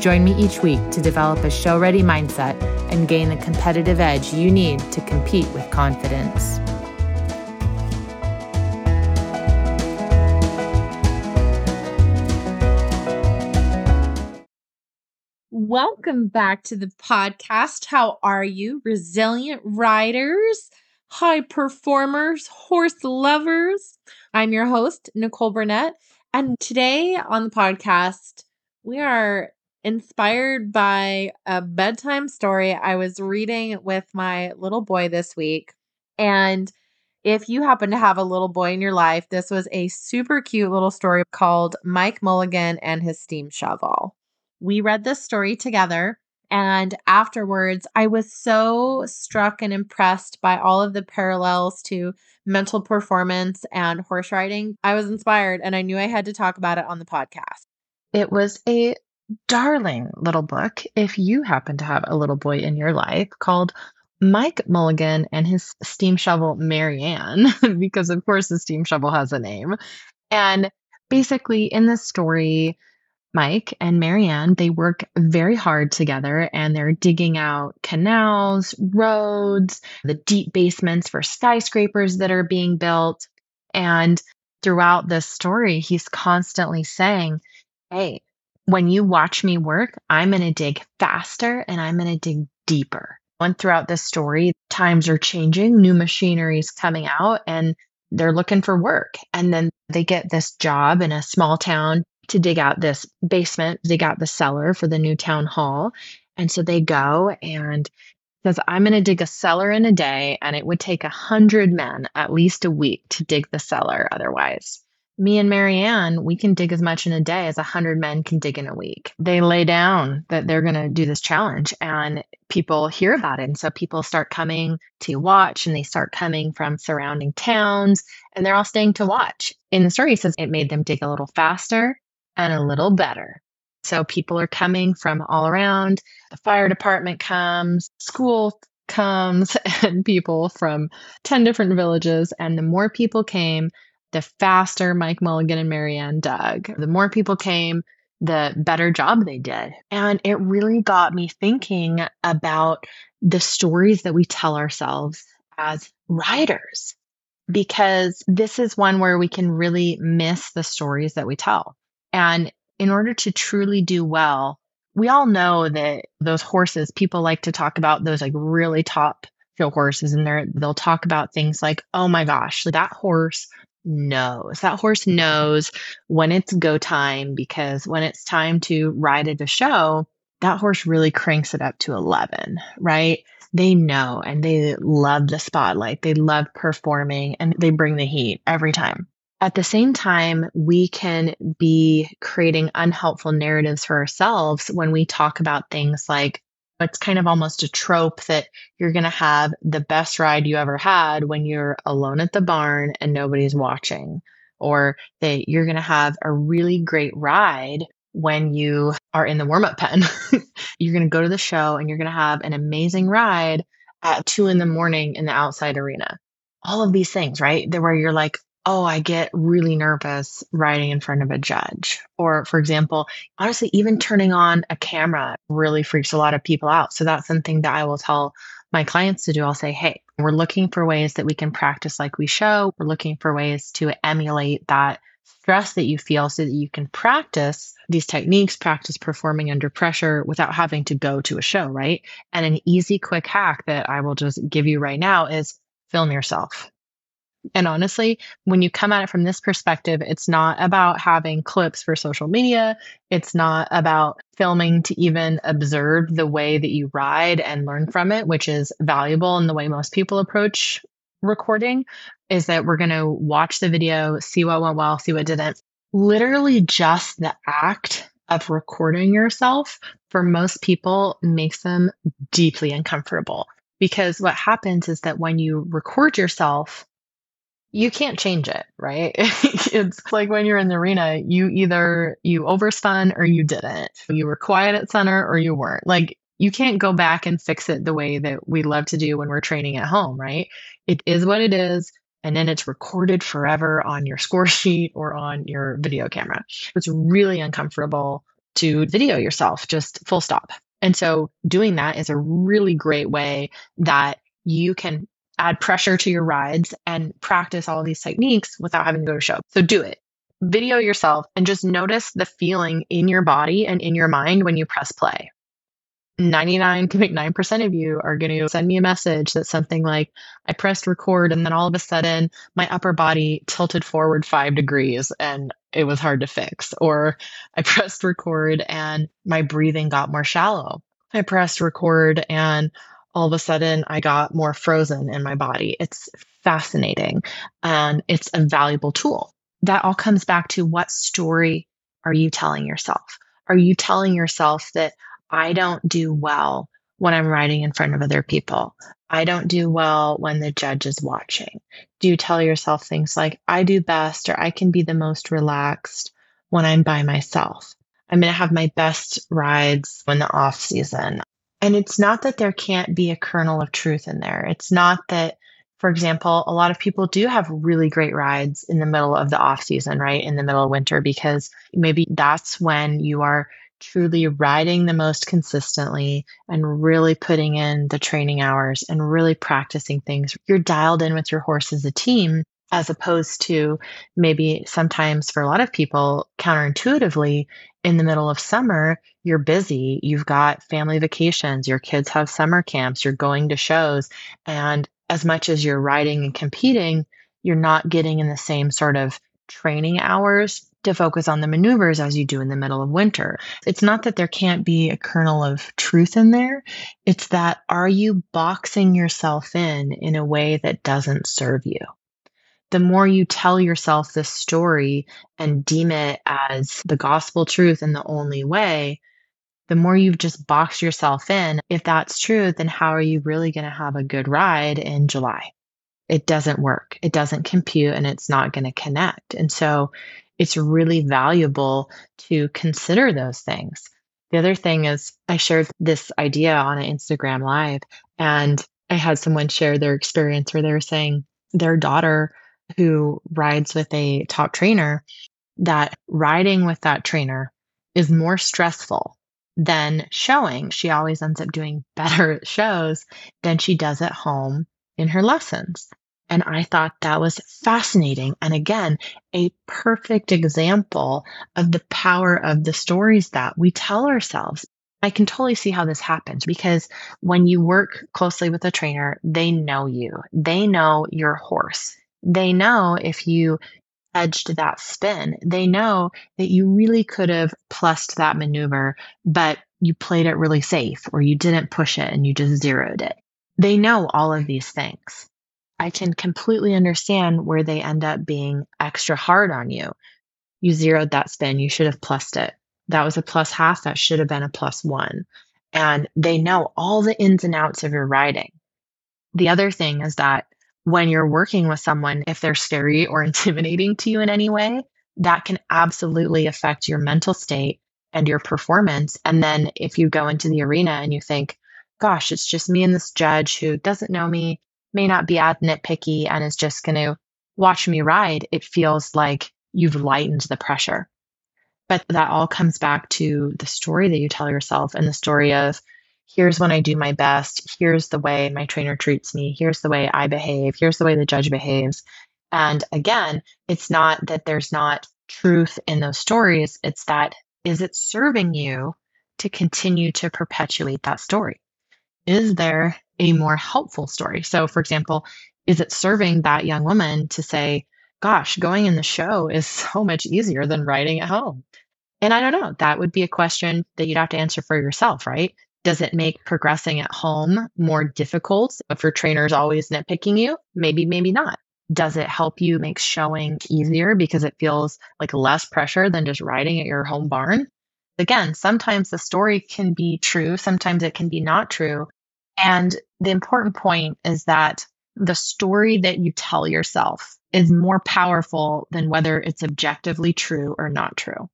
Join me each week to develop a show ready mindset and gain the competitive edge you need to compete with confidence. Welcome back to the podcast. How are you, resilient riders, high performers, horse lovers? I'm your host, Nicole Burnett. And today on the podcast, we are inspired by a bedtime story I was reading with my little boy this week. And if you happen to have a little boy in your life, this was a super cute little story called Mike Mulligan and his steam shovel. We read this story together. And afterwards, I was so struck and impressed by all of the parallels to mental performance and horse riding. I was inspired and I knew I had to talk about it on the podcast. It was a darling little book, if you happen to have a little boy in your life, called Mike Mulligan and his steam shovel, Mary Anne, because of course the steam shovel has a name. And basically, in this story, Mike and Mary Anne, they work very hard together and they're digging out canals, roads, the deep basements for skyscrapers that are being built. And throughout this story, he's constantly saying, Hey, when you watch me work, I'm going to dig faster and I'm going to dig deeper. And throughout this story, times are changing, new machinery is coming out, and they're looking for work. And then they get this job in a small town to dig out this basement, dig out the cellar for the new town hall. And so they go and says, I'm going to dig a cellar in a day, and it would take a hundred men at least a week to dig the cellar otherwise me and Mary Anne, we can dig as much in a day as a hundred men can dig in a week. They lay down that they're going to do this challenge and people hear about it. And so people start coming to watch and they start coming from surrounding towns and they're all staying to watch. In the story, it says it made them dig a little faster and a little better. So people are coming from all around. The fire department comes, school comes, and people from 10 different villages. And the more people came, the faster Mike Mulligan and Mary Anne dug. The more people came, the better job they did. And it really got me thinking about the stories that we tell ourselves as riders, because this is one where we can really miss the stories that we tell. And in order to truly do well, we all know that those horses, people like to talk about those like really top show horses and they they'll talk about things like, oh my gosh, that horse knows. That horse knows when it's go time because when it's time to ride at a show, that horse really cranks it up to 11, right? They know and they love the spotlight. They love performing and they bring the heat every time. At the same time, we can be creating unhelpful narratives for ourselves when we talk about things like, it's kind of almost a trope that you're going to have the best ride you ever had when you're alone at the barn and nobody's watching, or that you're going to have a really great ride when you are in the warm up pen. you're going to go to the show and you're going to have an amazing ride at two in the morning in the outside arena. All of these things, right? There where you're like, oh, I get really nervous riding in front of a judge. Or, for example, honestly, even turning on a camera really freaks a lot of people out. So that's something that I will tell my clients to do. I'll say, hey, we're looking for ways that we can practice like we show. We're looking for ways to emulate that stress that you feel so that you can practice these techniques, practice performing under pressure without having to go to a show, right? And an easy, quick hack that I will just give you right now is film yourself and honestly, when you come at it from this perspective, it's not about having clips for social media. It's not about filming to even observe the way that you ride and learn from it, which is valuable in the way most people approach recording. Is that we're going to watch the video, see what went well, see what didn't. Literally, just the act of recording yourself for most people makes them deeply uncomfortable because what happens is that when you record yourself you can't change it, right? it's like when you're in the arena, you either you overspun or you didn't. You were quiet at center or you weren't. Like you can't go back and fix it the way that we love to do when we're training at home, right? It is what it is. And then it's recorded forever on your score sheet or on your video camera. It's really uncomfortable to video yourself, just full stop. And so doing that is a really great way that you can add pressure to your rides and practice all of these techniques without having to go to show. So do it. Video yourself and just notice the feeling in your body and in your mind when you press play. 99.9% of you are going to send me a message that's something like, I pressed record and then all of a sudden my upper body tilted forward five degrees and it was hard to fix. Or I pressed record and my breathing got more shallow. I pressed record and all of a sudden I got more frozen in my body. It's fascinating and it's a valuable tool. That all comes back to what story are you telling yourself? Are you telling yourself that I don't do well when I'm riding in front of other people? I don't do well when the judge is watching. Do you tell yourself things like, I do best or I can be the most relaxed when I'm by myself? I'm going to have my best rides when the off season. And it's not that there can't be a kernel of truth in there. It's not that, for example, a lot of people do have really great rides in the middle of the off season, right? In the middle of winter, because maybe that's when you are truly riding the most consistently and really putting in the training hours and really practicing things. You're dialed in with your horse as a team as opposed to maybe sometimes for a lot of people counterintuitively in the middle of summer you're busy you've got family vacations your kids have summer camps you're going to shows and as much as you're riding and competing you're not getting in the same sort of training hours to focus on the maneuvers as you do in the middle of winter. It's not that there can't be a kernel of truth in there. It's that are you boxing yourself in in a way that doesn't serve you? The more you tell yourself this story and deem it as the gospel truth and the only way, the more you've just boxed yourself in. If that's true, then how are you really going to have a good ride in July? It doesn't work. It doesn't compute and it's not going to connect. And so it's really valuable to consider those things. The other thing is, I shared this idea on an Instagram live and I had someone share their experience where they were saying their daughter who rides with a top trainer that riding with that trainer is more stressful than showing. She always ends up doing better at shows than she does at home in her lessons. And I thought that was fascinating. And again, a perfect example of the power of the stories that we tell ourselves. I can totally see how this happens because when you work closely with a trainer, they know you, they know your horse they know if you edged that spin, they know that you really could have plussed that maneuver, but you played it really safe or you didn't push it and you just zeroed it. They know all of these things. I can completely understand where they end up being extra hard on you. You zeroed that spin, you should have plussed it. That was a plus half, that should have been a plus one. And they know all the ins and outs of your riding. The other thing is that when you're working with someone, if they're scary or intimidating to you in any way, that can absolutely affect your mental state and your performance. And then if you go into the arena and you think, gosh, it's just me and this judge who doesn't know me, may not be as nitpicky, and is just going to watch me ride, it feels like you've lightened the pressure. But that all comes back to the story that you tell yourself and the story of here's when I do my best. Here's the way my trainer treats me. Here's the way I behave. Here's the way the judge behaves. And again, it's not that there's not truth in those stories. It's that is it serving you to continue to perpetuate that story? Is there a more helpful story? So, for example, is it serving that young woman to say, gosh, going in the show is so much easier than riding at home? And I don't know, that would be a question that you'd have to answer for yourself, right? Does it make progressing at home more difficult if your trainer's always nitpicking you? Maybe, maybe not. Does it help you make showing easier because it feels like less pressure than just riding at your home barn? Again, sometimes the story can be true, sometimes it can be not true. And the important point is that the story that you tell yourself is more powerful than whether it's objectively true or not true.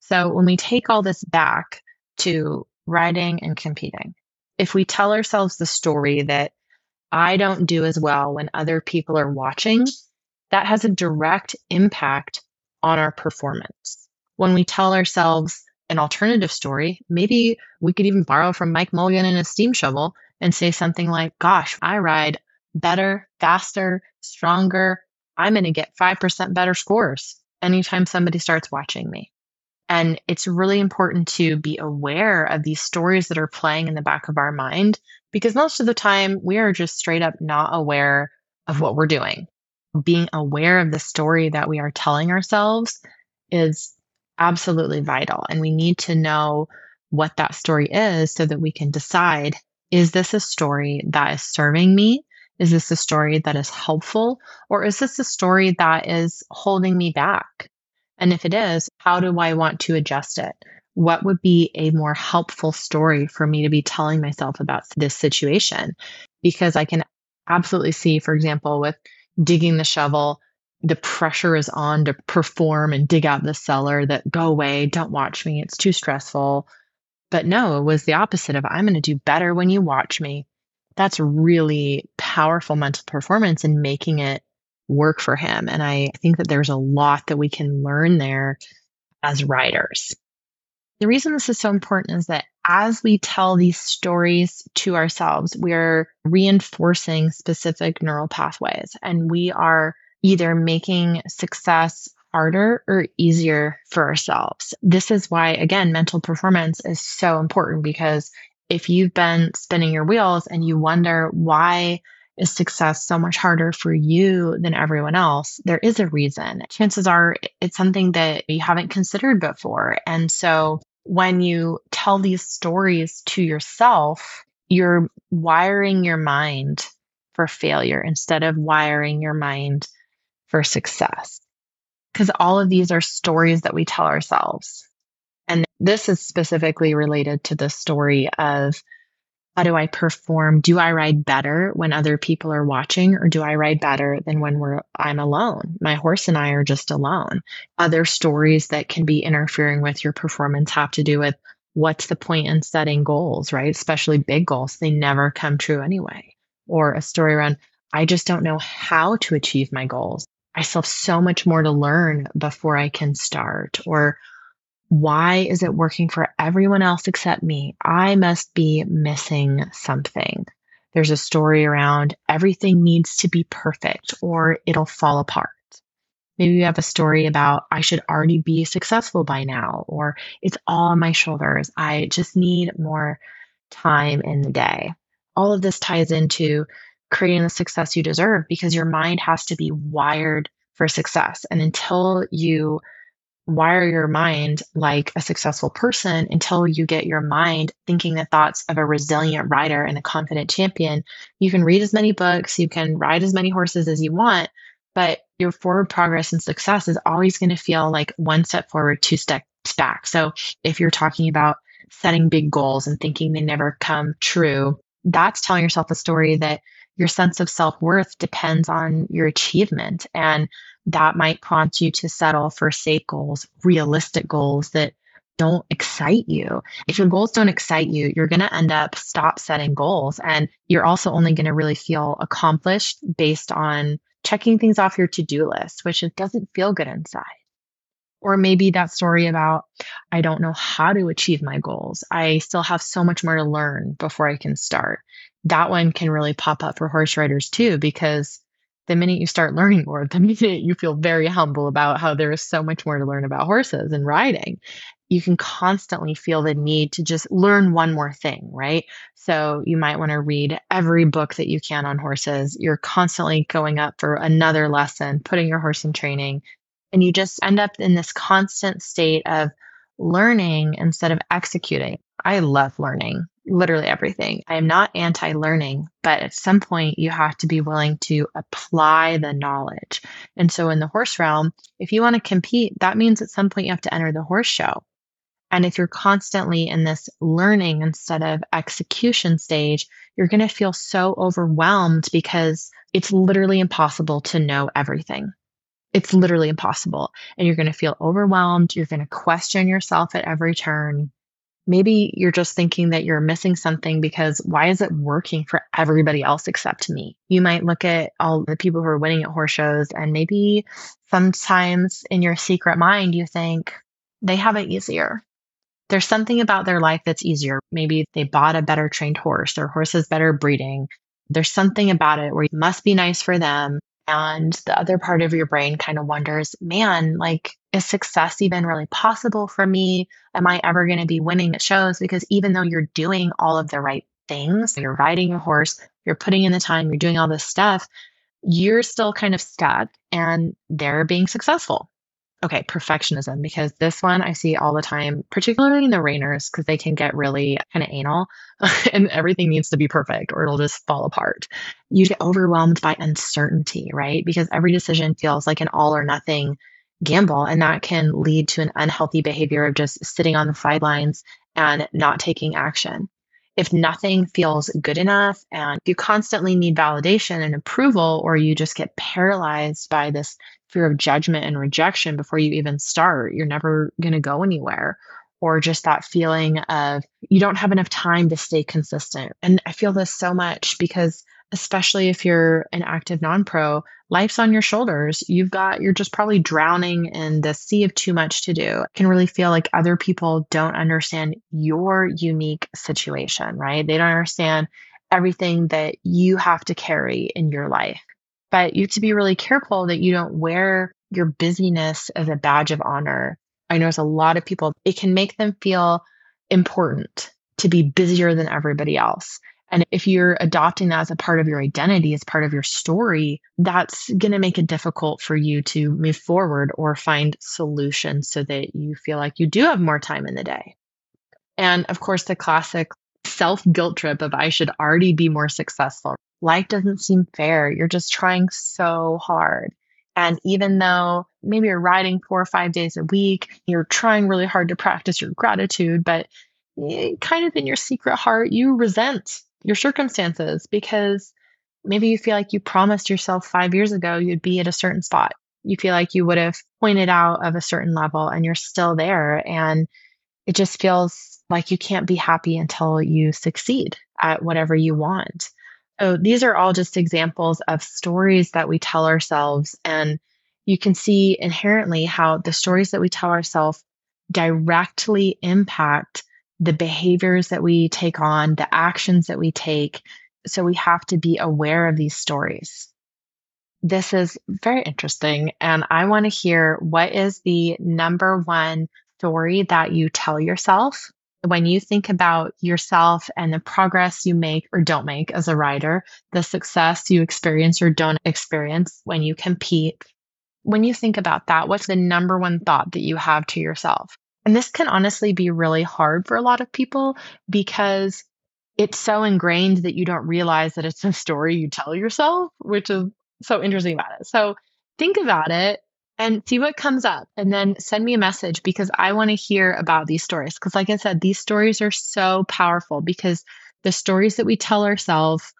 So when we take all this back to riding and competing, if we tell ourselves the story that I don't do as well when other people are watching, that has a direct impact on our performance. When we tell ourselves an alternative story, maybe we could even borrow from Mike Mulligan and a steam shovel and say something like, Gosh, I ride better, faster, stronger. I'm going to get 5% better scores anytime somebody starts watching me. And it's really important to be aware of these stories that are playing in the back of our mind because most of the time we are just straight up not aware of what we're doing. Being aware of the story that we are telling ourselves is absolutely vital. And we need to know what that story is so that we can decide is this a story that is serving me? Is this a story that is helpful? Or is this a story that is holding me back? And if it is, how do I want to adjust it? What would be a more helpful story for me to be telling myself about this situation? Because I can absolutely see, for example, with digging the shovel, the pressure is on to perform and dig out the cellar that go away, don't watch me, it's too stressful. But no, it was the opposite of I'm going to do better when you watch me. That's really powerful mental performance in making it work for him. And I think that there's a lot that we can learn there as riders. The reason this is so important is that as we tell these stories to ourselves, we are reinforcing specific neural pathways and we are either making success harder or easier for ourselves. This is why, again, mental performance is so important because if you've been spinning your wheels and you wonder why success so much harder for you than everyone else, there is a reason. Chances are it's something that you haven't considered before. And so when you tell these stories to yourself, you're wiring your mind for failure instead of wiring your mind for success. Because all of these are stories that we tell ourselves. And this is specifically related to the story of how do I perform? Do I ride better when other people are watching or do I ride better than when we're I'm alone? My horse and I are just alone. Other stories that can be interfering with your performance have to do with what's the point in setting goals, right? Especially big goals. They never come true anyway. Or a story around I just don't know how to achieve my goals. I still have so much more to learn before I can start. Or why is it working for everyone else except me? I must be missing something. There's a story around everything needs to be perfect or it'll fall apart. Maybe you have a story about I should already be successful by now, or it's all on my shoulders. I just need more time in the day. All of this ties into creating the success you deserve because your mind has to be wired for success. And until you wire your mind like a successful person until you get your mind thinking the thoughts of a resilient rider and a confident champion. You can read as many books, you can ride as many horses as you want, but your forward progress and success is always going to feel like one step forward, two steps back. So if you're talking about setting big goals and thinking they never come true, that's telling yourself a story that your sense of self worth depends on your achievement. And that might prompt you to settle for safe goals, realistic goals that don't excite you. If your goals don't excite you, you're going to end up stop setting goals and you're also only going to really feel accomplished based on checking things off your to-do list, which it doesn't feel good inside. Or maybe that story about, I don't know how to achieve my goals. I still have so much more to learn before I can start. That one can really pop up for horse riders too, because the minute you start learning more, the minute you feel very humble about how there is so much more to learn about horses and riding, you can constantly feel the need to just learn one more thing, right? So you might want to read every book that you can on horses. You're constantly going up for another lesson, putting your horse in training, and you just end up in this constant state of learning instead of executing. I love learning literally everything. I am not anti learning, but at some point you have to be willing to apply the knowledge. And so in the horse realm, if you want to compete, that means at some point you have to enter the horse show. And if you're constantly in this learning instead of execution stage, you're going to feel so overwhelmed because it's literally impossible to know everything. It's literally impossible. And you're going to feel overwhelmed. You're going to question yourself at every turn. Maybe you're just thinking that you're missing something because why is it working for everybody else except me? You might look at all the people who are winning at horse shows, and maybe sometimes in your secret mind, you think they have it easier. There's something about their life that's easier. Maybe they bought a better trained horse, their horse is better breeding. There's something about it where it must be nice for them. And the other part of your brain kind of wonders, man, like, is success even really possible for me? Am I ever going to be winning at shows? Because even though you're doing all of the right things, you're riding a horse, you're putting in the time, you're doing all this stuff, you're still kind of stuck and they're being successful okay, perfectionism, because this one I see all the time, particularly in the reiners, because they can get really kind of anal and everything needs to be perfect or it'll just fall apart. You get overwhelmed by uncertainty, right? Because every decision feels like an all or nothing gamble. And that can lead to an unhealthy behavior of just sitting on the sidelines and not taking action. If nothing feels good enough and you constantly need validation and approval, or you just get paralyzed by this fear of judgment and rejection before you even start, you're never going to go anywhere. Or just that feeling of you don't have enough time to stay consistent. And I feel this so much because, especially if you're an active non pro, life's on your shoulders. You've got, you're just probably drowning in the sea of too much to do. It can really feel like other people don't understand your unique situation, right? They don't understand everything that you have to carry in your life. But you have to be really careful that you don't wear your busyness as a badge of honor. I there's a lot of people, it can make them feel important to be busier than everybody else. And if you're adopting that as a part of your identity, as part of your story, that's going to make it difficult for you to move forward or find solutions so that you feel like you do have more time in the day. And of course, the classic self guilt trip of I should already be more successful life doesn't seem fair. You're just trying so hard. And even though maybe you're riding four or five days a week, you're trying really hard to practice your gratitude, but kind of in your secret heart, you resent your circumstances because maybe you feel like you promised yourself five years ago you'd be at a certain spot. You feel like you would have pointed out of a certain level and you're still there. And it just feels like you can't be happy until you succeed at whatever you want. So these are all just examples of stories that we tell ourselves. And you can see inherently how the stories that we tell ourselves directly impact the behaviors that we take on, the actions that we take. So we have to be aware of these stories. This is very interesting. And I want to hear what is the number one story that you tell yourself when you think about yourself and the progress you make or don't make as a rider, the success you experience or don't experience when you compete, when you think about that, what's the number one thought that you have to yourself? And this can honestly be really hard for a lot of people because it's so ingrained that you don't realize that it's a story you tell yourself, which is so interesting about it. So think about it and see what comes up and then send me a message because I want to hear about these stories. Because, like I said, these stories are so powerful because the stories that we tell ourselves,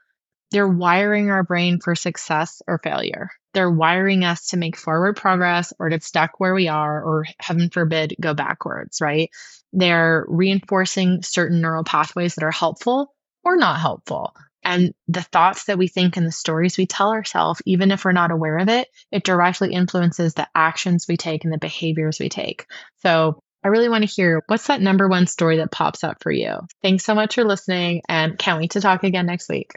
they're wiring our brain for success or failure. They're wiring us to make forward progress or to stuck where we are, or heaven forbid, go backwards, right? They're reinforcing certain neural pathways that are helpful or not helpful. And the thoughts that we think and the stories we tell ourselves, even if we're not aware of it, it directly influences the actions we take and the behaviors we take. So I really want to hear what's that number one story that pops up for you. Thanks so much for listening and can't wait to talk again next week.